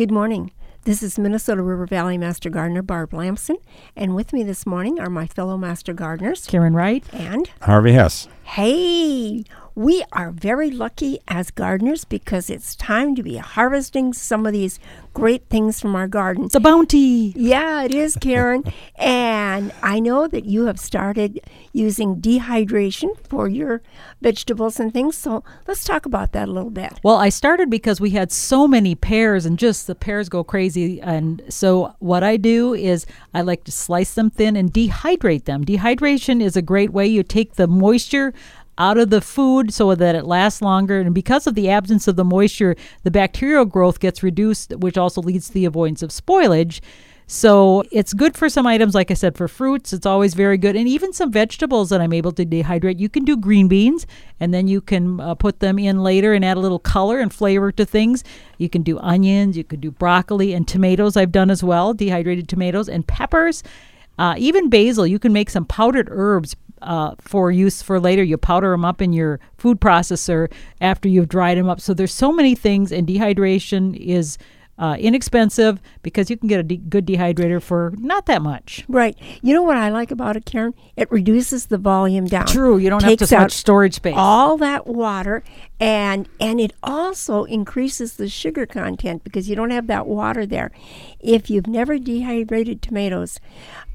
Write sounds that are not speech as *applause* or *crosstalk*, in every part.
Good morning. This is Minnesota River Valley Master Gardener Barb Lamson, and with me this morning are my fellow Master Gardeners, Karen Wright. and Harvey Hesse. hey, we are very lucky as gardeners because it's time to be harvesting some of these great things from our garden. It's a bounty. Yeah, it is, Karen. *laughs* and I know that you have started using dehydration for your vegetables and things. So let's talk about that a little bit. Well, I started because we had so many pears and just the pears go crazy. And so what I do is I like to slice them thin and dehydrate them. Dehydration is a great way you take the moisture out of the food so that it lasts longer. And because of the absence of the moisture, the bacterial growth gets reduced, which also leads to the avoidance of spoilage. So it's good for some items, like I said, for fruits. It's always very good, and even some vegetables that I'm able to dehydrate. You can do green beans, and then you can uh, put them in later and add a little color and flavor to things. You can do onions, you could do broccoli and tomatoes. I've done as well, dehydrated tomatoes and peppers. Uh, even basil, you can make some powdered herbs uh, for use for later. You powder them up in your food processor after you've dried them up. So there's so many things, and dehydration is uh, inexpensive because you can get a de- good dehydrator for not that much. Right. You know what I like about it, Karen? It reduces the volume down. True, you don't have to much storage space. all that water and and it also increases the sugar content because you don't have that water there if you've never dehydrated tomatoes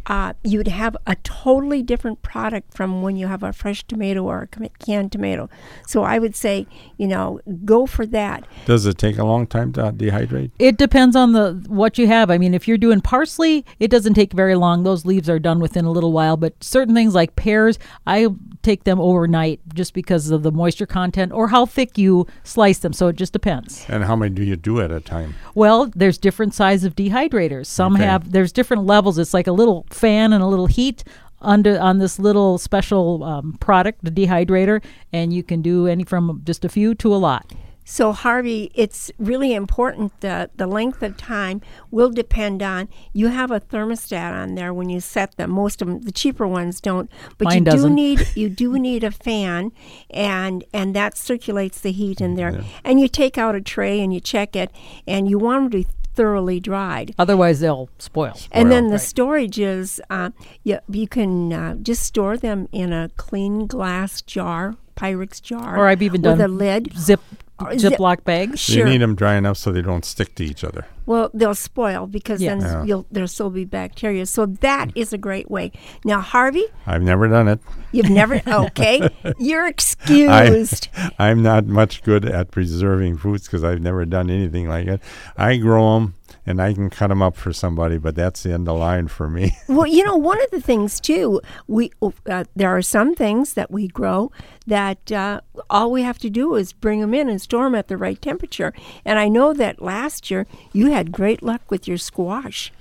uh, you'd have a totally different product from when you have a fresh tomato or a canned tomato so i would say you know go for that Does it take a long time to dehydrate? It depends on the what you have. I mean, if you're doing parsley, it doesn't take very long. Those leaves are done within a little while. But certain things like pears, I take them overnight just because of the moisture content or how thick you slice them. So it just depends. And how many do you do at a time? Well, there's different size of dehydrators. Some Okay. have there's different levels. It's like a little fan and a little heat under on this little special um, product, the dehydrator, and you can do any from just a few to a lot. So, Harvey, it's really important that the length of time will depend on you have a thermostat on there when you set them. Most of them, the cheaper ones don't, but Mine you do doesn't. need you *laughs* do need a fan, and and that circulates the heat in there. And you take out a tray and you check it, and you want them to be thoroughly dried. Otherwise, they'll spoil. And then Spoil. the storage is uh, you, you can uh, just store them in a clean glass jar, Pyrex jar, Or I've even with done a lid. Zip- Uh, Ziploc bags. Sure. You need them dry enough so they don't stick to each other. Well, they'll spoil because Yes. then Yeah. you'll, there'll still be bacteria. So that is a great way. Now, Harvey, I've never done it. you've never, *laughs* okay, you're excused. I'm not much good at preserving fruits because I've never done anything like it. I grow them and I can cut them up for somebody, but that's the end of the line for me. *laughs* well, you know, one of the things too, we uh, there are some things that we grow that uh, all we have to do is bring them in and store them at the right temperature. And I know that last year you had great luck with your squash.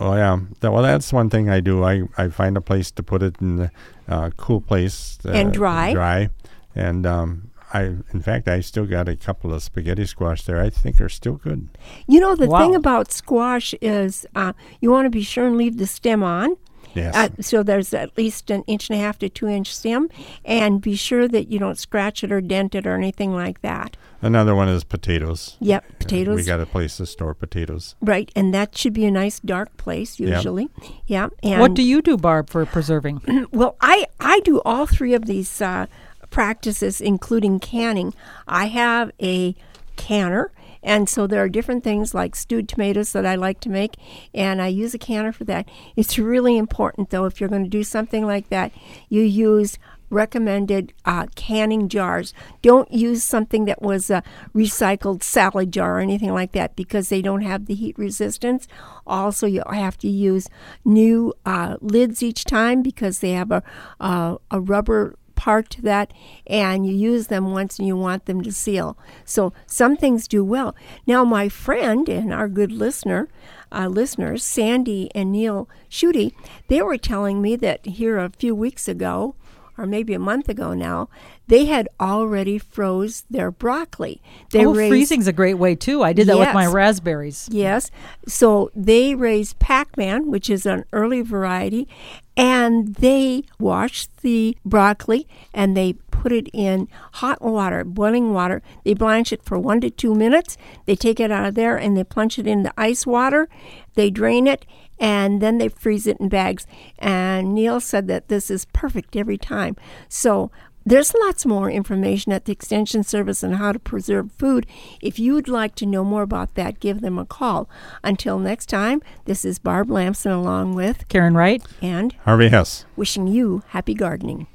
oh yeah. That- well, that's one thing I do. I, I find a place to put it in a uh, cool place uh, And dry. Dry, and um, I in fact I still got a couple of spaghetti squash there. I think are still good. You know, the thing about squash is uh, you want to be sure and leave the stem on. Yes. Uh, so there's at least an inch and a half to two inch stem, and be sure that you don't scratch it or dent it or anything like that. Another one is potatoes. Yep, We potatoes. We got a place to store potatoes. right, and that should be a nice dark place Yep. usually. Yeah. And What do you do, Barb, for preserving? *clears throat* well, I I do all three of these uh, practices, including canning. I have a canner. And so there are different things like stewed tomatoes that I like to make, and I use a canner for that. It's really important, though, if you're going to do something like that, you use recommended uh, canning jars. Don't use something that was a recycled salad jar or anything like that because they don't have the heat resistance. Also, you have to use new uh, lids each time because they have a, a, a rubber part to that and you use them once and you want them to seal. So some things do well. Now my friend and our good listener, uh, listeners, Sandy and Neil Schutte, they were telling me that here a few weeks ago, or maybe a month ago now, they had already froze their broccoli. They oh, raised, freezing's a great way too. I did that with my raspberries. Yes. So they raised Packman, which is an early variety, and they wash the broccoli and they put it in hot water, boiling water. They blanch it for one to two minutes. They take it out of there and they plunge it in the ice water. They drain it and then they freeze it in bags. And Neil said that this is perfect every time. So there's lots more information at the Extension Service on how to preserve food. If you'd like to know more about that, give them a call. Until next time, this is Barb Lamson along with Karen Wright. and Harvey Hesse. wishing you happy gardening.